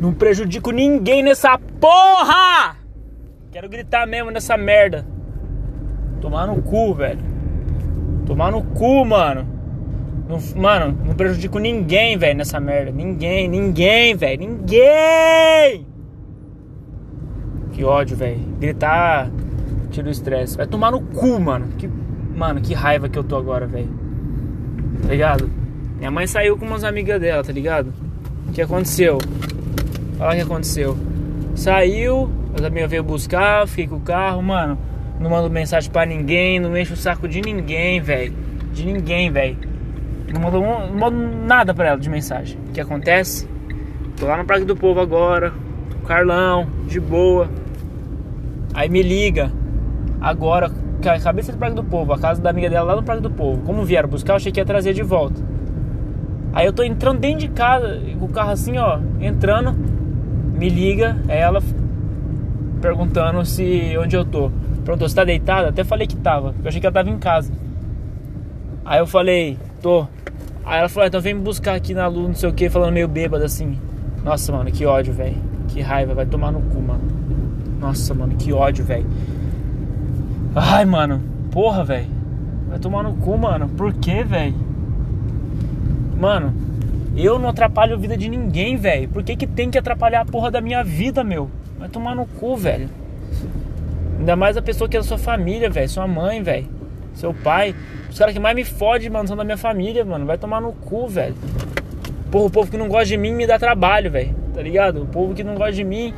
Não prejudico ninguém nessa porra! Quero gritar mesmo nessa merda. Tomar no cu, velho. Tomar no cu, mano. Não, mano, não prejudico ninguém, velho, nessa merda. Ninguém, ninguém, velho. Ninguém! Que ódio, velho. Gritar tira o estresse. Vai tomar no cu, mano. Que, mano, que raiva que eu tô agora, velho. Tá ligado? Minha mãe saiu com umas amigas dela, tá ligado? O que aconteceu? Olha o que aconteceu. Saiu, as amigas veio buscar, fiquei com o carro, mano. Não mando mensagem pra ninguém, não encho o saco de ninguém, velho. De ninguém, velho. Não mando, não mando nada pra ela de mensagem. O que acontece? Tô lá no Parque do Povo agora, Carlão, de boa. Aí me liga, agora, a cabeça do Parque do Povo, a casa da amiga dela lá no Parque do Povo. Como vieram buscar, eu achei que ia trazer de volta. Aí eu tô entrando dentro de casa, com o carro assim, ó, entrando, me liga, é ela perguntando se onde eu tô. Pronto, você tá deitado? Até falei que tava, eu achei que ela tava em casa. Aí eu falei, tô. Aí ela falou, ah, então vem me buscar aqui na luz, não sei o que, falando meio bêbado assim. Nossa, mano, que ódio, velho. Que raiva, vai tomar no cu, mano. Nossa, mano, que ódio, velho. Ai, mano, porra, velho. Vai tomar no cu, mano. Por quê, velho? Mano, eu não atrapalho a vida de ninguém, velho. Por que, que tem que atrapalhar a porra da minha vida, meu? Vai tomar no cu, velho. Ainda mais a pessoa que é da sua família, velho. Sua mãe, velho. Seu pai. Os caras que mais me fodem, mano, são da minha família, mano. Vai tomar no cu, velho. Porra, o povo que não gosta de mim me dá trabalho, velho. Tá ligado? O povo que não gosta de mim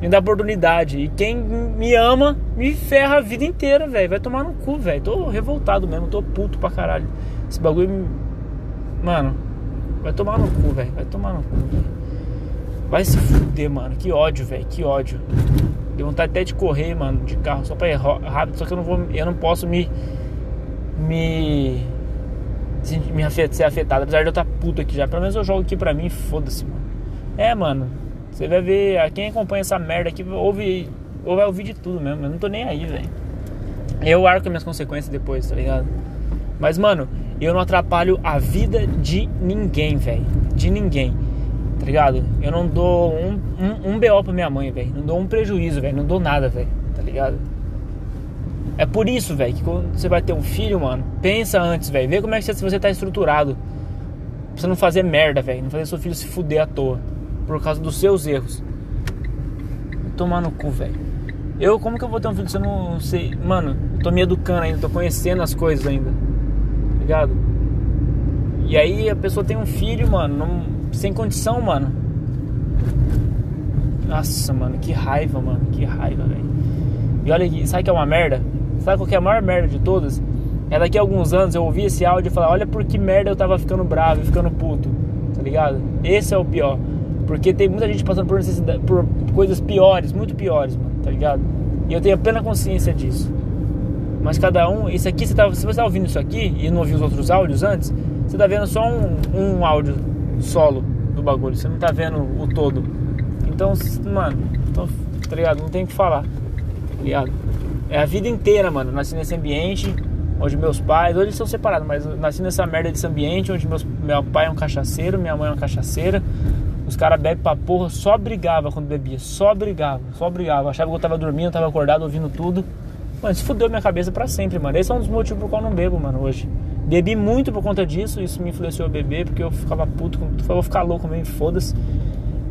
me dá oportunidade. E quem me ama me ferra a vida inteira, velho. Vai tomar no cu, velho. Tô revoltado mesmo, tô puto pra caralho. Esse bagulho. Mano, vai tomar no cu, velho. Vai tomar no cu, velho. Vai se fuder, mano. Que ódio, velho. Que ódio. Deu vontade até de correr, mano, de carro, só pra ir rápido, só que eu não vou. Eu não posso me. Me. Me ser afetado, apesar de eu estar puto aqui já. Pelo menos eu jogo aqui pra mim, foda-se, mano. É, mano. Você vai ver, quem acompanha essa merda aqui ouve, ou vai ouvir de tudo mesmo. Eu não tô nem aí, velho. Eu arco minhas consequências depois, tá ligado? Mas, mano, eu não atrapalho a vida de ninguém, velho. De ninguém. Tá ligado? Eu não dou um, um, um BO pra minha mãe, velho. Não dou um prejuízo, velho. Não dou nada, velho. Tá ligado? É por isso, velho, que quando você vai ter um filho, mano, pensa antes, velho. Vê como é que você tá estruturado. Pra você não fazer merda, velho. Não fazer seu filho se fuder à toa por causa dos seus erros. Tomar no cu, velho. Eu, como que eu vou ter um filho se eu não sei? Mano, eu tô me educando ainda, tô conhecendo as coisas ainda. Ligado? E aí a pessoa tem um filho, mano, não, sem condição, mano. Nossa, mano, que raiva, mano, que raiva, velho. E olha aqui, sabe que é uma merda? Sabe qual que é a maior merda de todas? É daqui a alguns anos eu ouvi esse áudio e falar, olha por que merda eu tava ficando bravo e ficando puto, tá ligado? Esse é o pior. Porque tem muita gente passando por, por coisas piores, muito piores, mano, tá ligado? E eu tenho plena consciência disso. Mas cada um, isso aqui, você tá, se você tá ouvindo isso aqui e não ouviu os outros áudios antes, você tá vendo só um, um áudio solo do bagulho, você não tá vendo o todo. Então, mano, então, tá ligado? Não tem o que falar, tá ligado? É a vida inteira, mano. nasci nesse ambiente onde meus pais, hoje eles são separados, mas nasci nessa merda desse ambiente onde meus, meu pai é um cachaceiro, minha mãe é uma cachaceira. Os caras bebem pra porra, só brigava quando bebia, só brigava, só brigava. Achava que eu tava dormindo, tava acordado, ouvindo tudo. Mano, isso fudeu minha cabeça pra sempre, mano. Esse é um dos motivos por qual eu não bebo, mano, hoje. Bebi muito por conta disso, isso me influenciou a beber, porque eu ficava puto, eu vou ficar louco mesmo, foda-se.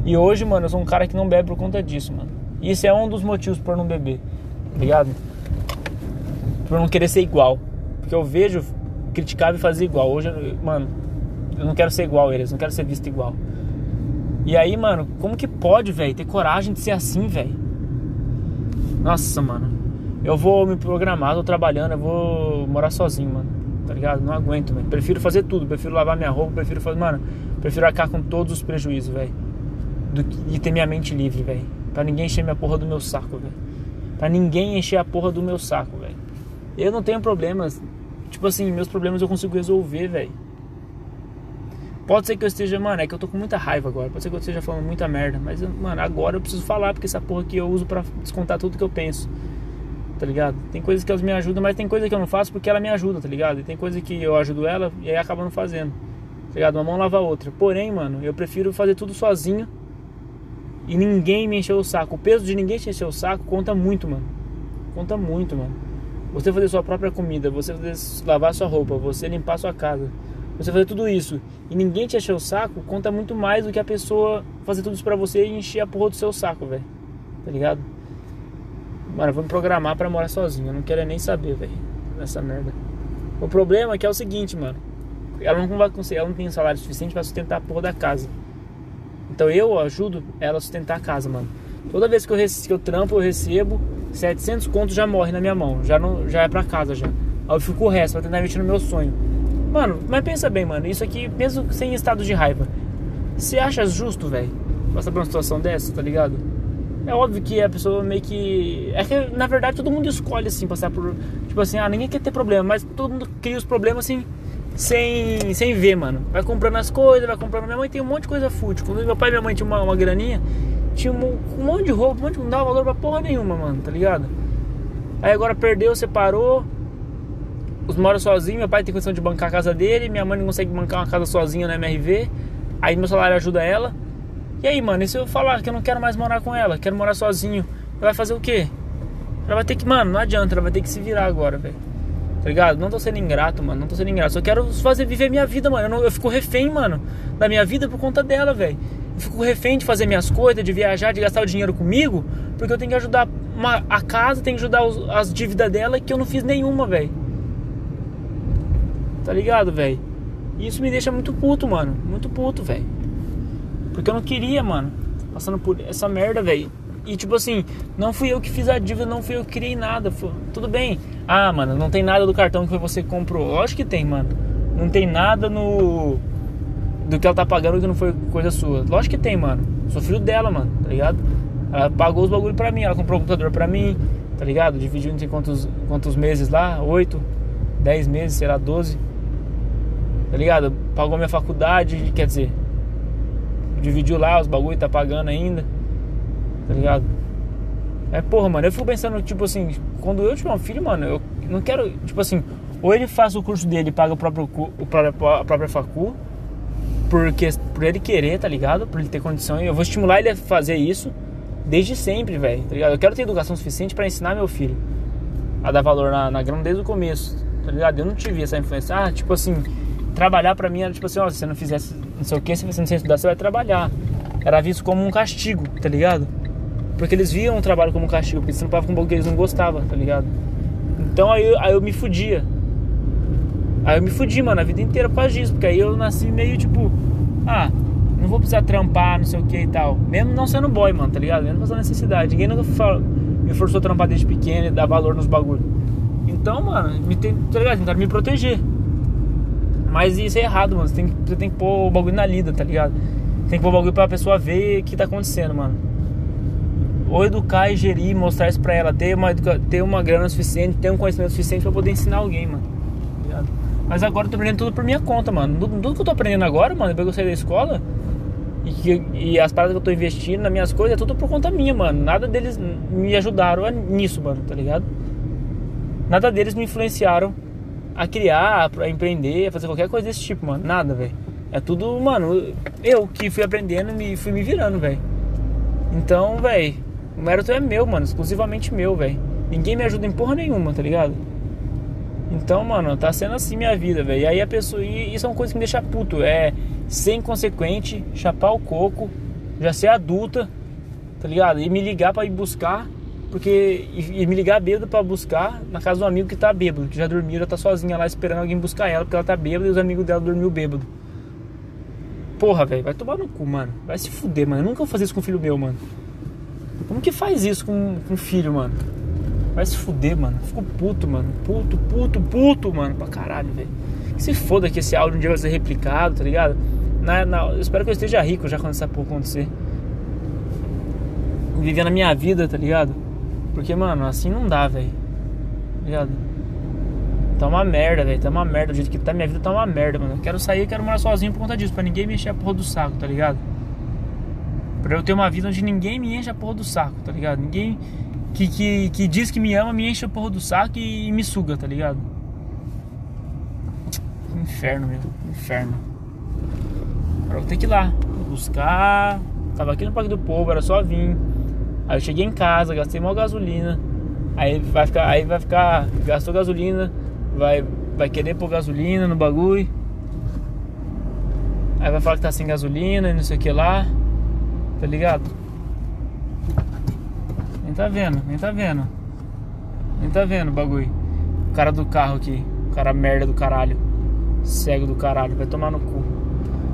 E hoje, mano, eu sou um cara que não bebe por conta disso, mano. E isso é um dos motivos por não beber, tá ligado? Por não querer ser igual. Porque eu vejo, criticava e fazia igual. Hoje, mano, eu não quero ser igual a eles, não quero ser visto igual. E aí, mano, como que pode, velho, ter coragem de ser assim, velho? Nossa, mano. Eu vou me programar, tô trabalhando, eu vou morar sozinho, mano. Tá ligado? Não aguento, velho. Prefiro fazer tudo, prefiro lavar minha roupa, prefiro fazer, mano, prefiro arcar com todos os prejuízos, velho. Do que ter minha mente livre, velho. Pra ninguém encher minha porra do meu saco, velho. Pra ninguém encher a porra do meu saco, velho. Eu não tenho problemas. Tipo assim, meus problemas eu consigo resolver, velho. Pode ser que eu esteja, mano, é que eu tô com muita raiva agora. Pode ser que eu esteja falando muita merda. Mas, mano, agora eu preciso falar, porque essa porra aqui eu uso para descontar tudo que eu penso. Tá ligado? Tem coisas que elas me ajudam, mas tem coisa que eu não faço porque ela me ajuda, tá ligado? E tem coisa que eu ajudo ela e aí acaba não fazendo. Tá ligado? Uma mão lava a outra. Porém, mano, eu prefiro fazer tudo sozinho E ninguém me encheu o saco. O peso de ninguém te encher o saco conta muito, mano. Conta muito, mano. Você fazer sua própria comida, você fazer, lavar sua roupa, você limpar sua casa, você fazer tudo isso e ninguém te encher o saco, conta muito mais do que a pessoa fazer tudo isso pra você e encher a porra do seu saco, velho. Tá ligado? Mano, vou me programar pra morar sozinho. Eu não quero nem saber, velho. Dessa merda. O problema é que é o seguinte, mano. Ela não vai conseguir, ela não tem salário suficiente para sustentar a porra da casa. Então eu ajudo ela a sustentar a casa, mano. Toda vez que eu, que eu trampo, eu recebo 700 contos já morre na minha mão. Já, não, já é pra casa já. Aí eu fico o resto pra tentar investir no meu sonho. Mano, mas pensa bem, mano. Isso aqui, mesmo sem estado de raiva. Você acha justo, velho? Passar por uma situação dessa, tá ligado? É óbvio que a pessoa meio que. É que na verdade todo mundo escolhe assim, passar por. Tipo assim, ah, ninguém quer ter problema, mas todo mundo cria os problemas assim, sem, sem ver, mano. Vai comprando as coisas, vai comprando. Minha mãe tem um monte de coisa fútil. Quando meu pai e minha mãe tinham uma, uma graninha, tinha um, um, monte de roupa, um monte de. Não dava valor pra porra nenhuma, mano, tá ligado? Aí agora perdeu, separou. Os mora sozinho, meu pai tem condição de bancar a casa dele, minha mãe não consegue bancar uma casa sozinha na MRV. Aí meu salário ajuda ela. E aí, mano, e se eu falar que eu não quero mais morar com ela, quero morar sozinho, ela vai fazer o quê? Ela vai ter que, mano, não adianta, ela vai ter que se virar agora, velho. Tá ligado? Não tô sendo ingrato, mano, não tô sendo ingrato. Só quero fazer viver minha vida, mano. Eu, não, eu fico refém, mano, da minha vida por conta dela, velho. Eu fico refém de fazer minhas coisas, de viajar, de gastar o dinheiro comigo, porque eu tenho que ajudar uma, a casa, tenho que ajudar os, as dívidas dela que eu não fiz nenhuma, velho. Tá ligado, velho? Isso me deixa muito puto, mano. Muito puto, velho. Porque eu não queria, mano. Passando por essa merda, velho. E tipo assim, não fui eu que fiz a dívida, não fui eu que criei nada. Foi, tudo bem. Ah, mano, não tem nada do cartão que você comprou. Lógico que tem, mano. Não tem nada no. Do que ela tá pagando que não foi coisa sua. Lógico que tem, mano. Sou filho dela, mano, tá ligado? Ela pagou os bagulho pra mim, ela comprou o computador pra mim, tá ligado? Dividiu em quantos, quantos meses lá? Oito, dez meses, sei lá, doze. Tá ligado? Pagou minha faculdade, quer dizer, dividiu lá os bagulho, tá pagando ainda. Tá ligado? É, porra, mano, eu fico pensando, tipo assim, quando eu tiver um filho, mano, eu não quero, tipo assim, ou ele faz o curso dele e paga o próprio, o próprio, a própria facu, porque, por ele querer, tá ligado? Por ele ter condição. Eu vou estimular ele a fazer isso desde sempre, velho, tá ligado? Eu quero ter educação suficiente para ensinar meu filho a dar valor na, na grama desde o começo, tá ligado? Eu não tive essa influência. Ah, tipo assim, trabalhar para mim era tipo assim, ó, se você não fizesse não sei o que, se você não estudar, você vai trabalhar. Era visto como um castigo, tá ligado? Porque eles viam o trabalho como um castigo, porque você não pava com um que eles não gostavam, tá ligado? Então aí, aí eu me fudia. Aí eu me fudi, mano, a vida inteira por causa disso, porque aí eu nasci meio tipo, ah, não vou precisar trampar, não sei o que e tal. Mesmo não sendo boy, mano, tá ligado? Mesmo fazendo necessidade. Ninguém nunca me forçou a trampar desde pequeno e dar valor nos bagulhos. Então, mano, me tem, tá ligado? Tentaram me proteger. Mas isso é errado, mano. Você tem, você tem que pôr o bagulho na lida, tá ligado? Tem que pôr o bagulho pra pessoa ver o que tá acontecendo, mano. Ou educar e gerir, mostrar isso pra ela, ter uma, ter uma grana suficiente, ter um conhecimento suficiente pra poder ensinar alguém, mano. Tá Mas agora eu tô aprendendo tudo por minha conta, mano. Tudo, tudo que eu tô aprendendo agora, mano, depois que eu saí da escola, e, que, e as paradas que eu tô investindo nas minhas coisas, é tudo por conta minha, mano. Nada deles me ajudaram nisso, mano, tá ligado? Nada deles me influenciaram a criar, a empreender, a fazer qualquer coisa desse tipo, mano. Nada, velho. É tudo, mano, eu que fui aprendendo e fui me virando, velho. Então, velho, o mérito é meu, mano, exclusivamente meu, velho. Ninguém me ajuda em porra nenhuma, tá ligado? Então, mano, tá sendo assim minha vida, velho. E aí a pessoa. E isso é uma coisa que me deixa puto. É ser inconsequente, chapar o coco, já ser adulta, tá ligado? E me ligar para ir buscar porque e, e me ligar bêbado para buscar na casa do amigo que tá bêbado, que já dormiu, já tá sozinha lá esperando alguém buscar ela, porque ela tá bêbada e os amigos dela dormiu bêbado. Porra, velho, vai tomar no cu, mano. Vai se fuder, mano. Eu nunca vou fazer isso com filho meu, mano. Como que faz isso com, com filho, mano? Vai se fuder, mano. Fico puto, mano. Puto, puto, puto, mano. Pra caralho, velho. Se foda que esse áudio um dia vai ser replicado, tá ligado? Na, na, eu espero que eu esteja rico já quando essa porra acontecer. Vivendo a minha vida, tá ligado? Porque, mano, assim não dá, velho. Ligado? Tá uma merda, velho. Tá uma merda. Do jeito que tá minha vida, tá uma merda, mano. Eu quero sair, quero morar sozinho por conta disso. Pra ninguém me encher a porra do saco, tá ligado? Pra eu ter uma vida onde ninguém me enche a porra do saco, tá ligado? Ninguém que, que, que diz que me ama me enche a porra do saco e, e me suga, tá ligado? Inferno, meu. Inferno. Agora eu vou ter que ir lá. Buscar Tava aqui no Parque do Povo, era só vir. Aí eu cheguei em casa, gastei mal gasolina. Aí vai ficar, aí vai ficar, gastou gasolina, vai, vai querer pôr gasolina no bagulho. Aí vai falar que tá sem gasolina e não sei o que lá. Tá ligado? Nem tá vendo, nem tá vendo. Nem tá vendo o bagulho. O cara do carro aqui. O cara merda do caralho. Cego do caralho. Vai tomar no cu.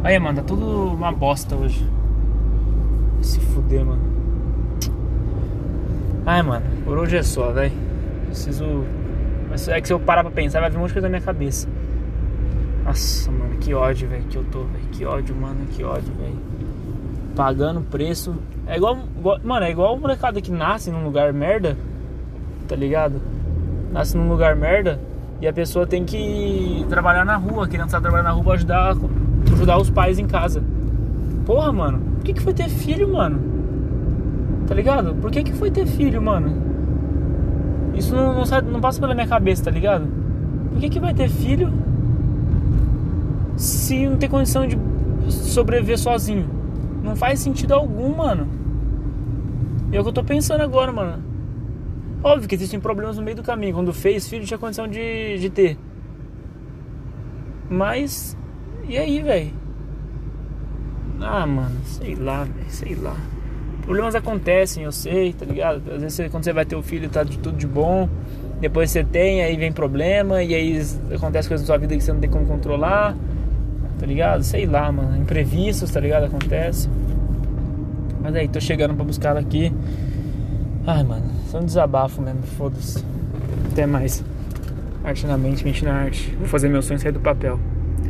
Aí, mano, tá tudo uma bosta hoje. Se fuder, mano. Ai, mano, por hoje é só, velho. Preciso. É que se eu parar pra pensar, vai vir um monte de coisa na minha cabeça. Nossa, mano, que ódio, velho, que eu tô, velho. Que ódio, mano, que ódio, velho. Pagando preço. É igual, igual. Mano, é igual o molecada que nasce num lugar merda. Tá ligado? Nasce num lugar merda. E a pessoa tem que trabalhar na rua. A criança trabalhar na rua pra ajudar, ajudar os pais em casa. Porra, mano. Por que, que foi ter filho, mano? Tá ligado? Por que, que foi ter filho, mano? Isso não, não, sai, não passa pela minha cabeça, tá ligado? Por que, que vai ter filho se não tem condição de sobreviver sozinho? Não faz sentido algum, mano. E é o que eu tô pensando agora, mano. Óbvio que existem problemas no meio do caminho. Quando fez filho, tinha condição de, de ter. Mas. E aí, velho? Ah, mano, sei lá, velho, sei lá. Problemas acontecem, eu sei, tá ligado? Às vezes quando você vai ter o filho tá de tudo de bom. Depois você tem, aí vem problema, e aí acontece coisas na sua vida que você não tem como controlar. Tá ligado? Sei lá, mano. Imprevistos, tá ligado? Acontece. Mas aí, tô chegando pra buscar ela aqui. Ai, mano, só um desabafo mesmo, foda-se. Até mais. Arte na mente, mente na arte. Vou fazer meu sonho sair do papel.